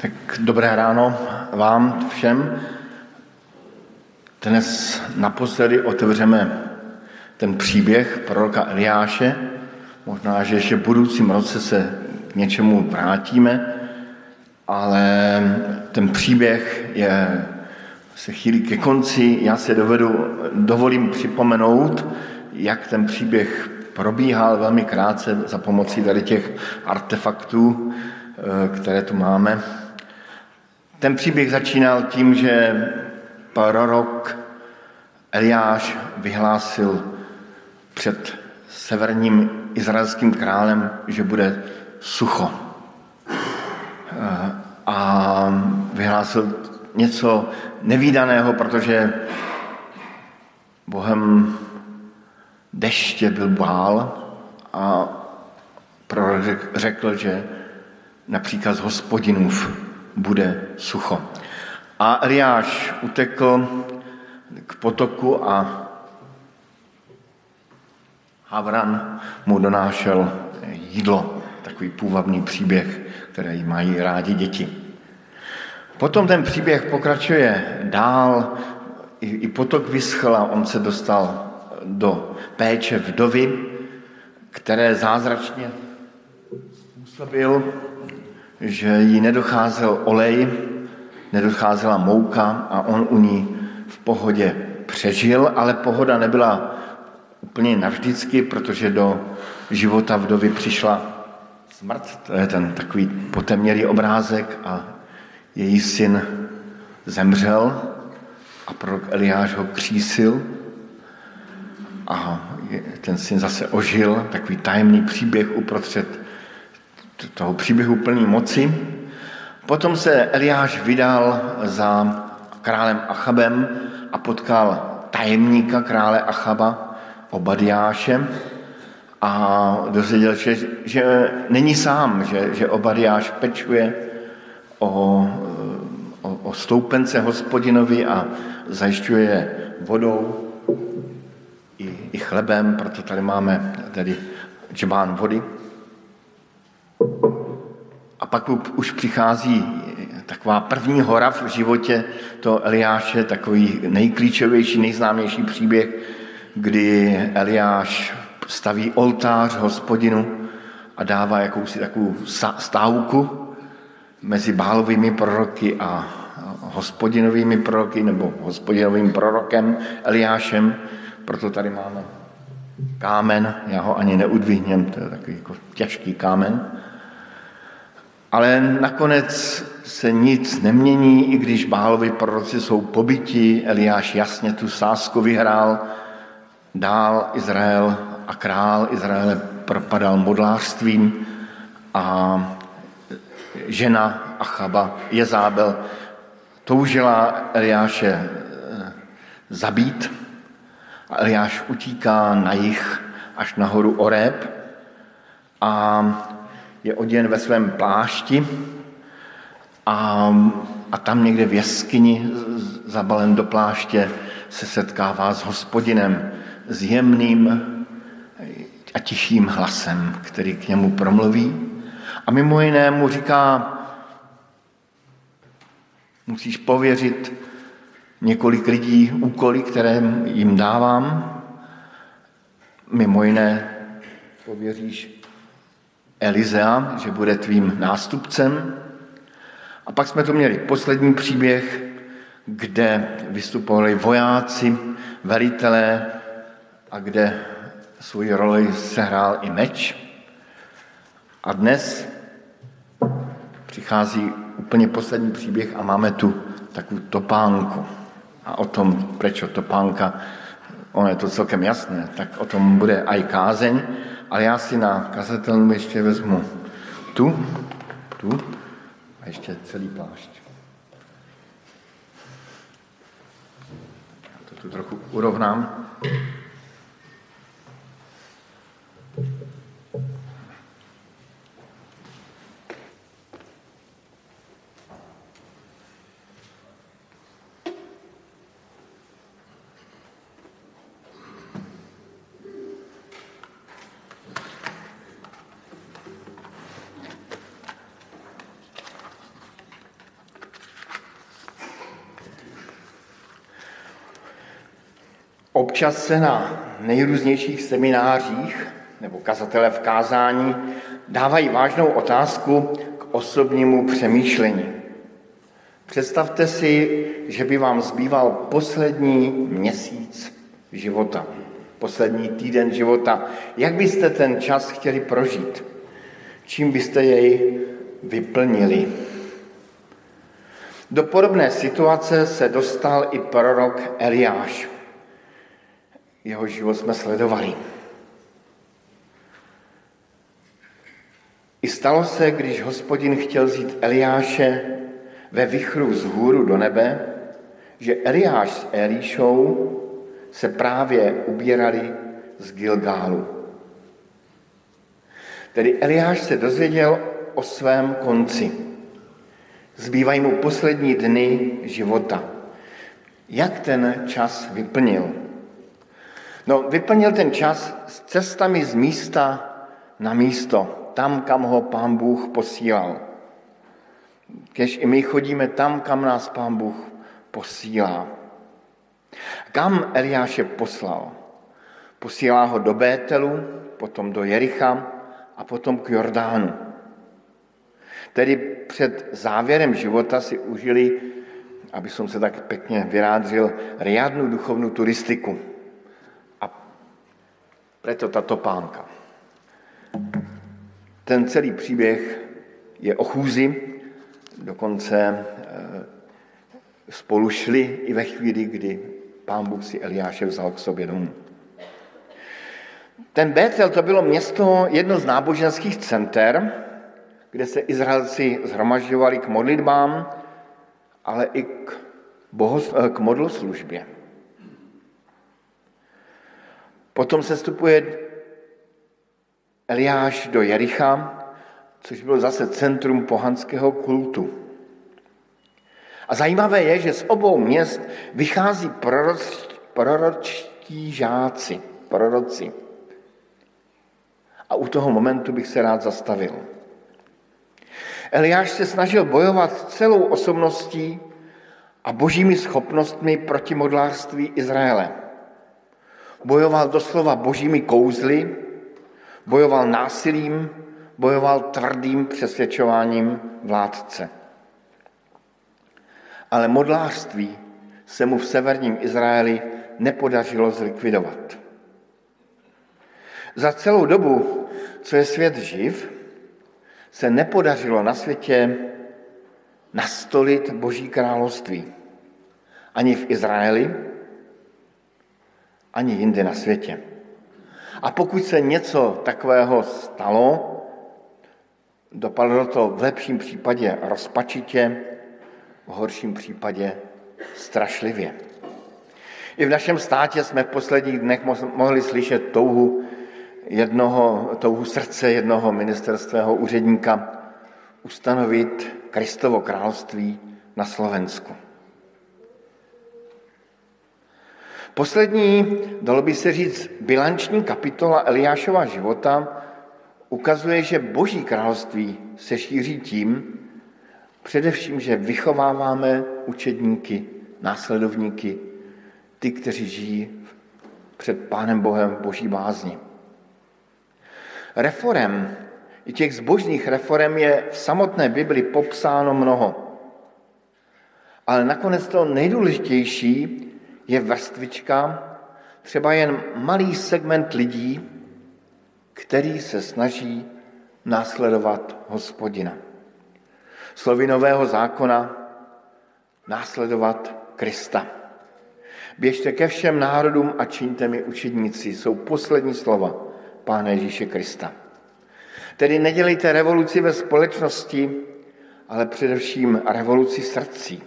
Tak dobré ráno vám všem. Dnes naposledy otevřeme ten příběh proroka Eliáše. Možná, že ještě v budoucím roce se k něčemu vrátíme, ale ten příběh je se chýlí ke konci. Já se dovedu, dovolím připomenout, jak ten příběh probíhal velmi krátce za pomocí tady těch artefaktů, eh, které tu máme. Ten příběh začínal tím, že prorok Eliáš vyhlásil před severním izraelským králem, že bude sucho. A vyhlásil něco nevýdaného, protože Bohem deště byl bál a prorok řekl, že na příkaz hospodinův bude sucho. A Eliáš utekl k potoku a Havran mu donášel jídlo, takový půvabný příběh, který mají rádi děti. Potom ten příběh pokračuje dál, i, i potok vyschl a on se dostal do péče vdovy, které zázračně způsobil, že jí nedocházel olej, nedocházela mouka a on u ní v pohodě přežil, ale pohoda nebyla úplně navždycky, protože do života vdovy přišla smrt. To je ten takový potemnělý obrázek a její syn zemřel a prorok Eliáš ho křísil a ten syn zase ožil, takový tajemný příběh uprostřed toho příběhu plný moci. Potom se Eliáš vydal za králem Achabem a potkal tajemníka krále Achaba, Obadiáše, a dozvěděl se, že, že není sám, že, že Obadiáš pečuje o, o, o stoupence hospodinovi a zajišťuje vodou i, i chlebem, proto tady máme tady džbán vody. A pak už přichází taková první hora v životě to Eliáše, takový nejklíčovější, nejznámější příběh, kdy Eliáš staví oltář hospodinu a dává jakousi takovou stávku mezi bálovými proroky a hospodinovými proroky, nebo hospodinovým prorokem Eliášem. Proto tady máme kámen, já ho ani neudvihnem, to je takový jako těžký kámen. Ale nakonec se nic nemění, i když Bálovi proroci jsou pobyti, Eliáš jasně tu sásku vyhrál, dál Izrael a král Izraele propadal modlářstvím a žena Achaba, Jezábel, toužila Eliáše eh, zabít. A Eliáš utíká na jich až nahoru Oreb a je oděn ve svém plášti a, a tam někde v jeskyni zabalen do pláště se setkává s hospodinem, s jemným a tichým hlasem, který k němu promluví. A mimo jiné mu říká, musíš pověřit několik lidí úkoly, které jim dávám. Mimo jiné pověříš Elizea, že bude tvým nástupcem. A pak jsme tu měli poslední příběh, kde vystupovali vojáci, velitelé a kde svůj roli sehrál i meč. A dnes přichází úplně poslední příběh a máme tu takovou topánku. A o tom, proč topánka, ono je to celkem jasné, tak o tom bude aj kázeň, ale já si na kazatelnu ještě vezmu tu, tu a ještě celý plášť. Já to tu trochu urovnám. Občas se na nejrůznějších seminářích nebo kazatelé v kázání dávají vážnou otázku k osobnímu přemýšlení. Představte si, že by vám zbýval poslední měsíc života, poslední týden života. Jak byste ten čas chtěli prožít? Čím byste jej vyplnili? Do podobné situace se dostal i prorok Eliáš. Jeho život jsme sledovali. I stalo se, když hospodin chtěl vzít Eliáše ve vychru z hůru do nebe, že Eliáš s Elíšou se právě ubírali z Gilgálu. Tedy Eliáš se dozvěděl o svém konci. Zbývají mu poslední dny života. Jak ten čas vyplnil? No, vyplnil ten čas s cestami z místa na místo, tam, kam ho pán Bůh posílal. Kež i my chodíme tam, kam nás pán Bůh posílá. Kam Eliáše poslal? Posílá ho do Bételu, potom do Jericha a potom k Jordánu. Tedy před závěrem života si užili, aby som se tak pěkně vyrádřil, riadnu duchovnou turistiku. Preto tato pánka. Ten celý příběh je o chůzi, dokonce eh, spolu šli i ve chvíli, kdy pán Bůh si Eliáše vzal k sobě domů. Ten Betel to bylo město, jedno z náboženských center, kde se Izraelci zhromažďovali k modlitbám, ale i k, bohos, k modloslužbě. Potom se stupuje Eliáš do Jericha, což bylo zase centrum pohanského kultu. A zajímavé je, že z obou měst vychází proroč, proročtí žáci, proroci. A u toho momentu bych se rád zastavil. Eliáš se snažil bojovat celou osobností a božími schopnostmi proti modlárství Izraele. Bojoval doslova božími kouzly, bojoval násilím, bojoval tvrdým přesvědčováním vládce. Ale modlářství se mu v severním Izraeli nepodařilo zlikvidovat. Za celou dobu, co je svět živ, se nepodařilo na světě nastolit Boží království. Ani v Izraeli, ani jinde na světě. A pokud se něco takového stalo, dopadlo to v lepším případě rozpačitě, v horším případě strašlivě. I v našem státě jsme v posledních dnech mohli slyšet touhu, jednoho, touhu srdce jednoho ministerského úředníka ustanovit Kristovo království na Slovensku. Poslední, dalo by se říct, bilanční kapitola Eliášova života ukazuje, že Boží království se šíří tím, především, že vychováváme učedníky, následovníky, ty, kteří žijí před Pánem Bohem v Boží bázni. Reform, i těch zbožných reform je v samotné Bibli popsáno mnoho. Ale nakonec to nejdůležitější je vrstvička, třeba jen malý segment lidí, který se snaží následovat hospodina. Slovy nového zákona následovat Krista. Běžte ke všem národům a čiňte mi učedníci. Jsou poslední slova Pána Ježíše Krista. Tedy nedělejte revoluci ve společnosti, ale především revoluci srdcí.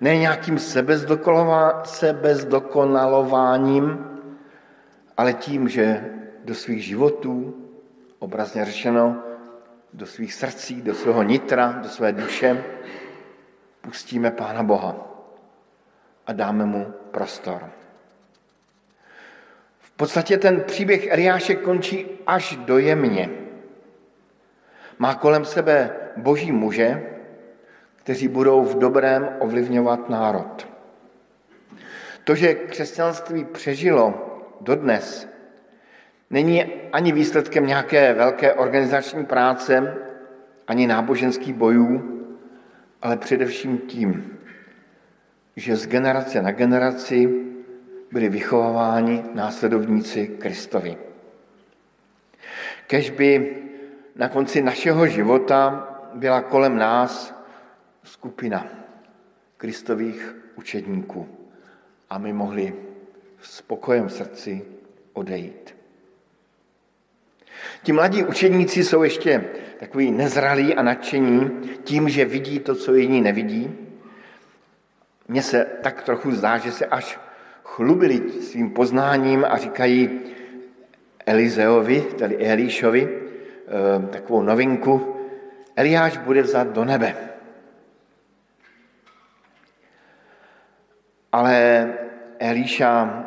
Ne nějakým sebezdokonalováním, ale tím, že do svých životů, obrazně řečeno, do svých srdcí, do svého nitra, do své duše, pustíme Pána Boha a dáme mu prostor. V podstatě ten příběh Eliáše končí až dojemně. Má kolem sebe boží muže, kteří budou v dobrém ovlivňovat národ. To, že křesťanství přežilo dodnes, není ani výsledkem nějaké velké organizační práce, ani náboženských bojů, ale především tím, že z generace na generaci byli vychováváni následovníci Kristovi. Kež by na konci našeho života byla kolem nás skupina Kristových učedníků a my mohli s pokojem v srdci odejít. Ti mladí učedníci jsou ještě takový nezralí a nadšení tím, že vidí to, co jiní nevidí. Mně se tak trochu zdá, že se až chlubili svým poznáním a říkají Elizeovi, tedy Elíšovi, eh, takovou novinku, Eliáš bude vzat do nebe. Ale Elíša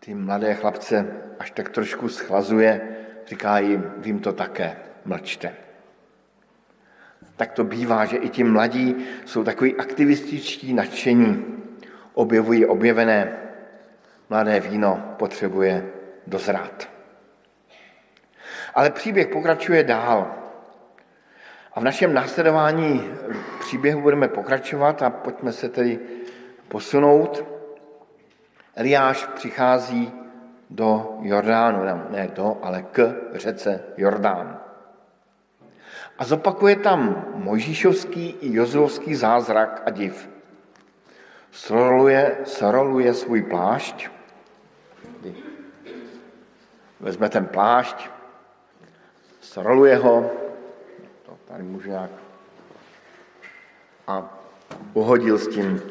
ty mladé chlapce až tak trošku schlazuje, říká jim, vím to také, mlčte. Tak to bývá, že i ti mladí jsou takový aktivističtí nadšení, objevují objevené. Mladé víno potřebuje dozrát. Ale příběh pokračuje dál. A v našem následování příběhu budeme pokračovat a pojďme se tedy posunout. Eliáš přichází do Jordánu, ne do, ale k řece Jordán. A zopakuje tam Mojžíšovský i Jozuovský zázrak a div. Soroluje, soroluje svůj plášť, vezme ten plášť, soroluje ho, to tady můžu nějak, a uhodil s tím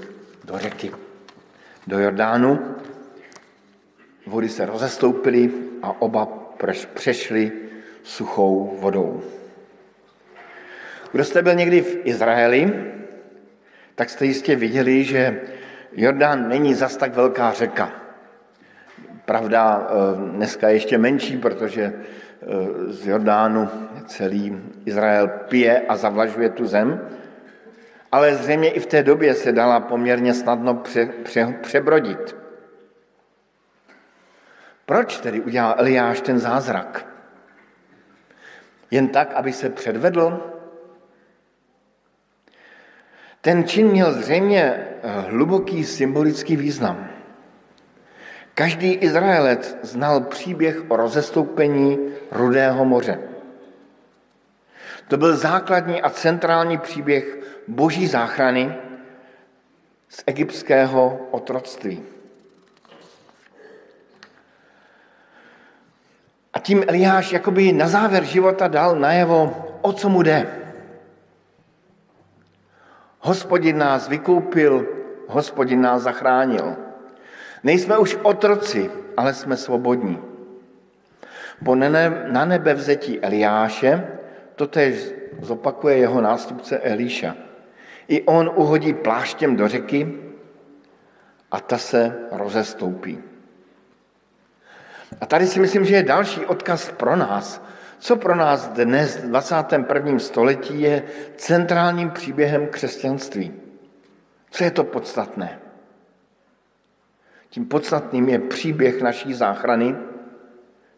do řeky, do Jordánu. Vody se rozestoupily a oba přešli suchou vodou. Kdo jste byl někdy v Izraeli, tak jste jistě viděli, že Jordán není zas tak velká řeka. Pravda, eh, dneska je ještě menší, protože eh, z Jordánu celý Izrael pije a zavlažuje tu zem, ale zřejmě i v té době se dala poměrně snadno pře, pře, přebrodit. Proč tedy udělal Eliáš ten zázrak? Jen tak, aby se předvedl? Ten čin měl zřejmě eh, hluboký symbolický význam. Každý Izraelec znal příběh o rozestoupení Rudého moře. To byl základní a centrální příběh boží záchrany z egyptského otroctví. A tím Eliáš jakoby na závěr života dal najevo, o co mu jde. Hospodin nás vykoupil, hospodin nás zachránil. Nejsme už otroci, ale jsme svobodní. Po na nebe vzetí Eliáše totež zopakuje jeho nástupce Elíša. I on uhodí pláštěm do řeky a ta se rozestoupí. A tady si myslím, že je další odkaz pro nás. Co pro nás dnes v 21. století je centrálním příběhem křesťanství? Co je to podstatné? Tím podstatným je příběh naší záchrany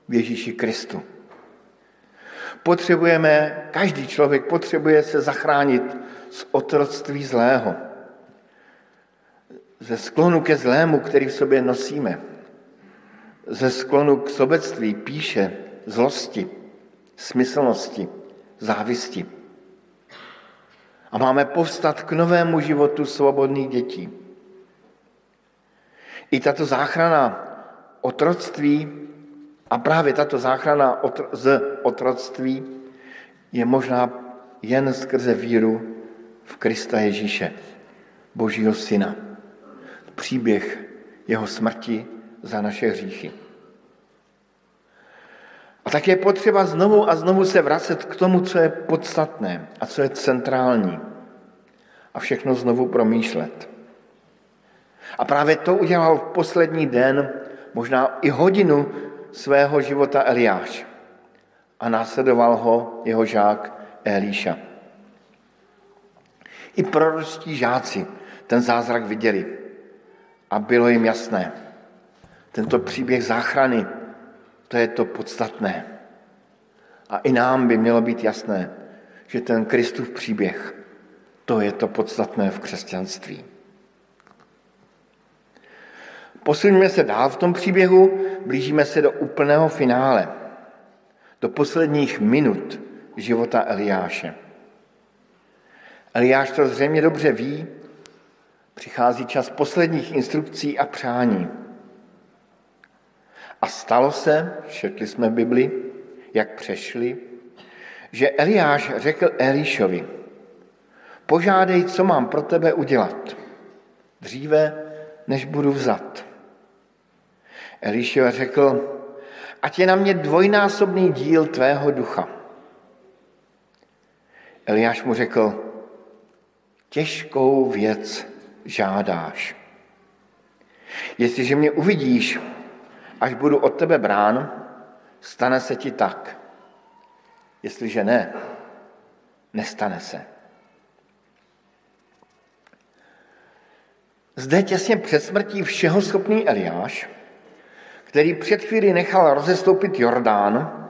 v Ježíši Kristu. Potřebujeme, každý člověk potřebuje se zachránit z otroctví zlého, ze sklonu ke zlému, který v sobě nosíme ze sklonu k sobectví, píše zlosti, smyslnosti, závisti. A máme povstat k novému životu svobodných dětí. I tato záchrana otroctví a právě tato záchrana z otroctví je možná jen skrze víru v Krista Ježíše, Božího Syna. Příběh jeho smrti za naše hříchy. A tak je potřeba znovu a znovu se vracet k tomu, co je podstatné a co je centrální. A všechno znovu promýšlet. A právě to udělal v poslední den, možná i hodinu svého života Eliáš. A následoval ho jeho žák Elíša. I proročtí žáci ten zázrak viděli a bylo jim jasné. Tento příběh záchrany, to je to podstatné. A i nám by mělo být jasné, že ten Kristův příběh, to je to podstatné v křesťanství. Posuníme se dál v tom příběhu, blížíme se do úplného finále, do posledních minut života Eliáše. Eliáš to zřejmě dobře ví, přichází čas posledních instrukcí a přání. A stalo se, četli jsme Bibli, jak přešli, že Eliáš řekl Elíšovi, požádej, co mám pro tebe udělat, dříve, než budu vzat. Elišova řekl, ať je na mě dvojnásobný díl tvého ducha. Eliáš mu řekl, těžkou věc žádáš. Jestliže mě uvidíš, až budu od tebe brán, stane se ti tak. Jestliže ne, nestane se. Zde těsně před smrtí všeho schopný Eliáš který před chvíli nechal rozestoupit Jordán,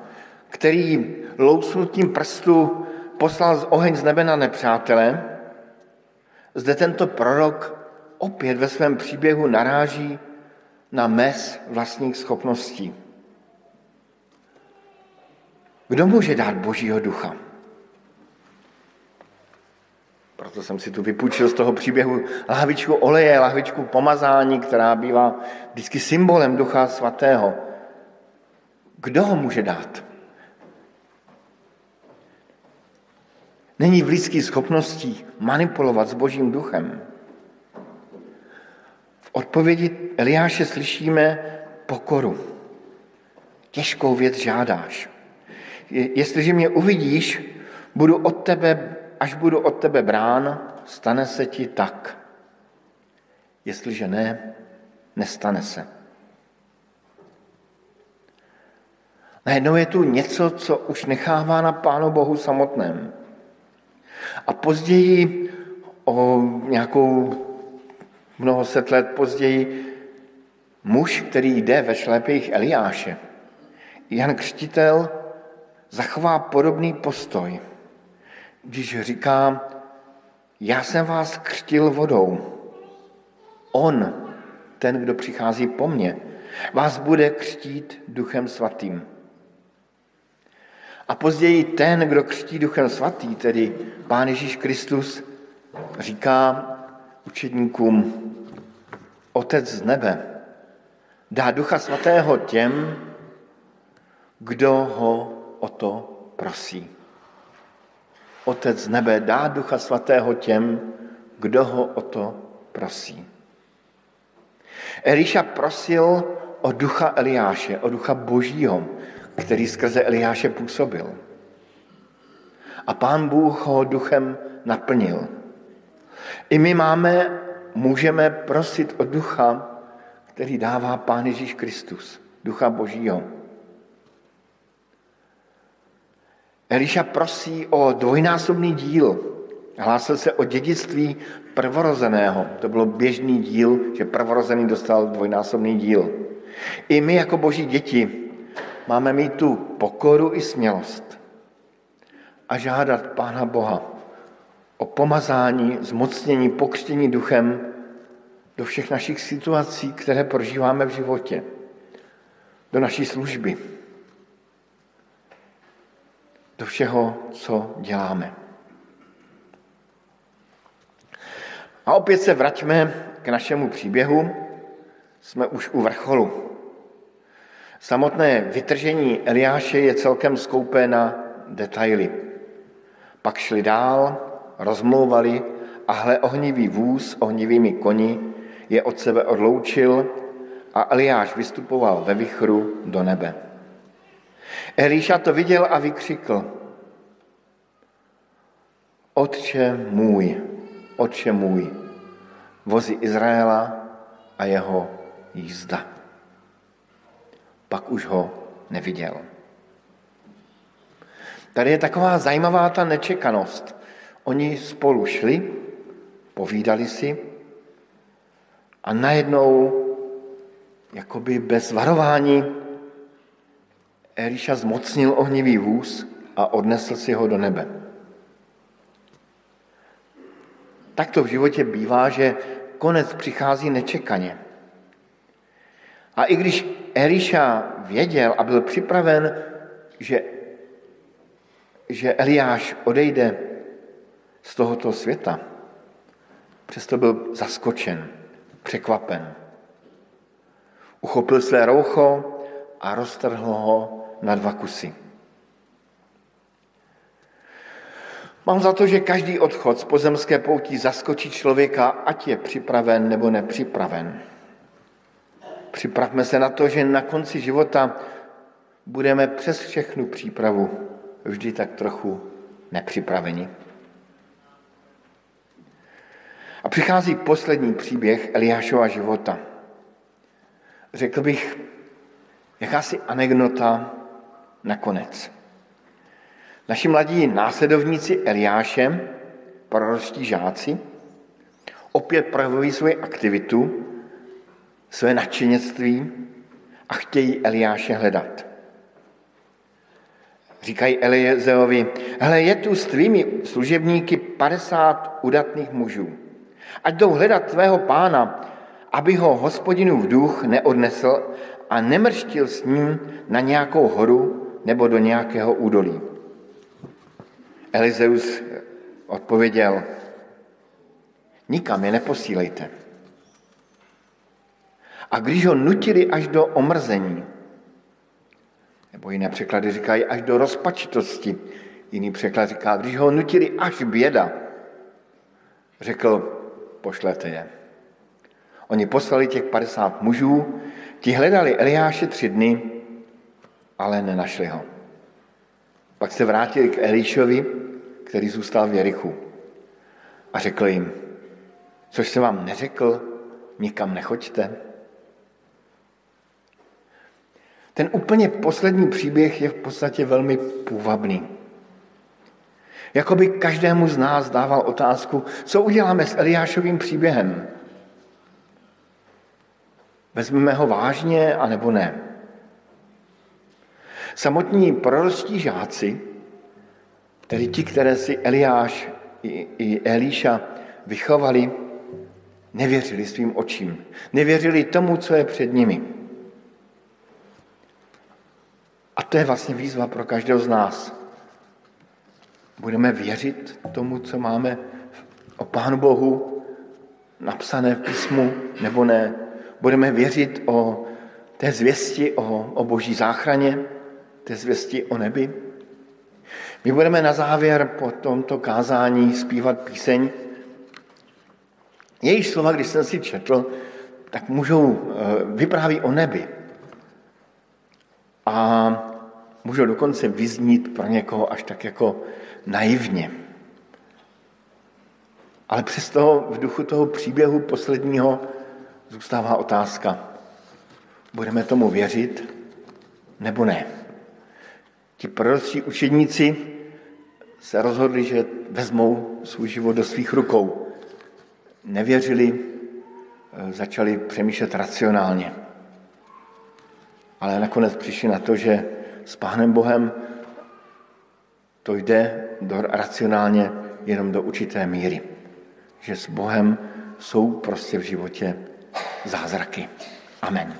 který lousnutím prstu poslal z oheň z nebe na nepřátele, zde tento prorok opět ve svém příběhu naráží na mes vlastních schopností. Kdo může dát Božího ducha? Proto jsem si tu vypůjčil z toho příběhu lahvičku oleje, lahvičku pomazání, která bývá vždycky symbolem Ducha Svatého. Kdo ho může dát? Není v lidských schopností manipulovat s Božím duchem. V odpovědi Eliáše slyšíme pokoru. Těžkou věc žádáš. Jestliže mě uvidíš, budu od tebe až budu od tebe brán, stane se ti tak. Jestliže ne, nestane se. Najednou je tu něco, co už nechává na Pánu Bohu samotném. A později, o nějakou mnoho set let později, muž, který jde ve šlépějích Eliáše, Jan Křtitel, zachová podobný postoj když říká, já jsem vás křtil vodou, on, ten, kdo přichází po mně, vás bude křtít duchem svatým. A později ten, kdo křtí duchem svatý, tedy Pán Ježíš Kristus, říká učedníkům, Otec z nebe dá ducha svatého těm, kdo ho o to prosí. Otec z nebe dá Ducha Svatého těm, kdo ho o to prosí. Eliša prosil o ducha Eliáše, o ducha božího, který skrze Eliáše působil. A pán Bůh ho duchem naplnil. I my máme, můžeme prosit o ducha, který dává pán Ježíš Kristus, ducha božího. Eliša prosí o dvojnásobný díl. Hlásil se o dědictví prvorozeného. To bylo běžný díl, že prvorozený dostal dvojnásobný díl. I my jako boží děti máme mít tu pokoru i smělost a žádat Pána Boha o pomazání, zmocnění, pokřtění duchem do všech našich situací, které prožíváme v životě, do naší služby do všeho, co děláme. A opět se vraťme k našemu příběhu. Jsme už u vrcholu. Samotné vytržení Eliáše je celkem skoupé na detaily. Pak šli dál, rozmlouvali a hle ohnivý vůz ohnivými koni je od sebe odloučil a Eliáš vystupoval ve vichru do nebe. Elíša to viděl a vykřikl, Otče můj, Otče můj, vozy Izraela a jeho jízda. Pak už ho neviděl. Tady je taková zajímavá ta nečekanost. Oni spolu šli, povídali si A najednou, jakoby bez varování, Eliša zmocnil ohnivý vůz a odnesl si ho do nebe. Tak to v životě bývá, že konec přichází nečekaně. A i když Eliša věděl a byl připraven, že, že Eliáš odejde z tohoto světa, přesto byl zaskočen, překvapen. Uchopil své roucho a roztrhl ho na dva kusy. Mám za to, že každý odchod z pozemské poutí zaskočí člověka, ať je připraven nebo nepřipraven. Připravme se na to, že na konci života budeme přes všechnu přípravu vždy tak trochu nepřipraveni. A přichází poslední příběh Eliášova života. Řekl bych, jakási anekdota nakonec. Naši mladí následovníci Eliáše, proročtí žáci, opět projevují svoji aktivitu, své nadšeněctví a chtějí Eliáše hledat. Říkají Eliezeovi, hele, je tu s tvými služebníky 50 udatných mužů. Ať jdou hledat tvého pána, aby ho hospodinův duch neodnesl a nemrštil s ním na nějakou horu nebo do nějakého údolí. Elizeus odpověděl, nikam je neposílejte. A když ho nutili až do omrzení, nebo jiné překlady říkají až do rozpačitosti, jiný překlad říká, když ho nutili až běda, řekl, pošlete je. Oni poslali těch 50 mužů, ti hledali Eliáše tři dny, ale nenašli ho. Pak se vrátili k Elišovi, který zůstal v Jerichu a řekl jim, což se vám neřekl, nikam nechoďte. Ten úplně poslední příběh je v podstatě velmi půvabný. Jakoby každému z nás dával otázku, co uděláme s Eliášovým příběhem. Vezmeme ho vážně, anebo ne? Samotní prorostí žáci, tedy ti, které si Eliáš i, Elíša vychovali, nevěřili svým očím. Nevěřili tomu, co je před nimi. A to je vlastně výzva pro každého z nás. Budeme věřit tomu, co máme o Pánu Bohu napsané v písmu, nebo ne? Budeme věřit o té zvěsti o, o boží záchraně, té zvěsti o nebi? My budeme na závěr po tomto kázání zpívat píseň. Jejíž slova, když jsem si četl, tak můžou, eh, vypráví o nebi. A můžou dokonce vyznít pro někoho až tak jako naivně. Ale přesto v duchu toho příběhu posledního zůstává otázka. Budeme tomu věřit nebo ne? Ti proročí učedníci se rozhodli, že vezmou svůj život do svých rukou. Nevěřili, eh, začali přemýšlet racionálně. Ale nakonec přišli na to, že s Pánem Bohem to jde do, racionálně jenom do určité míry. Že s Bohem jsou prostě v životě zázraky. Amen.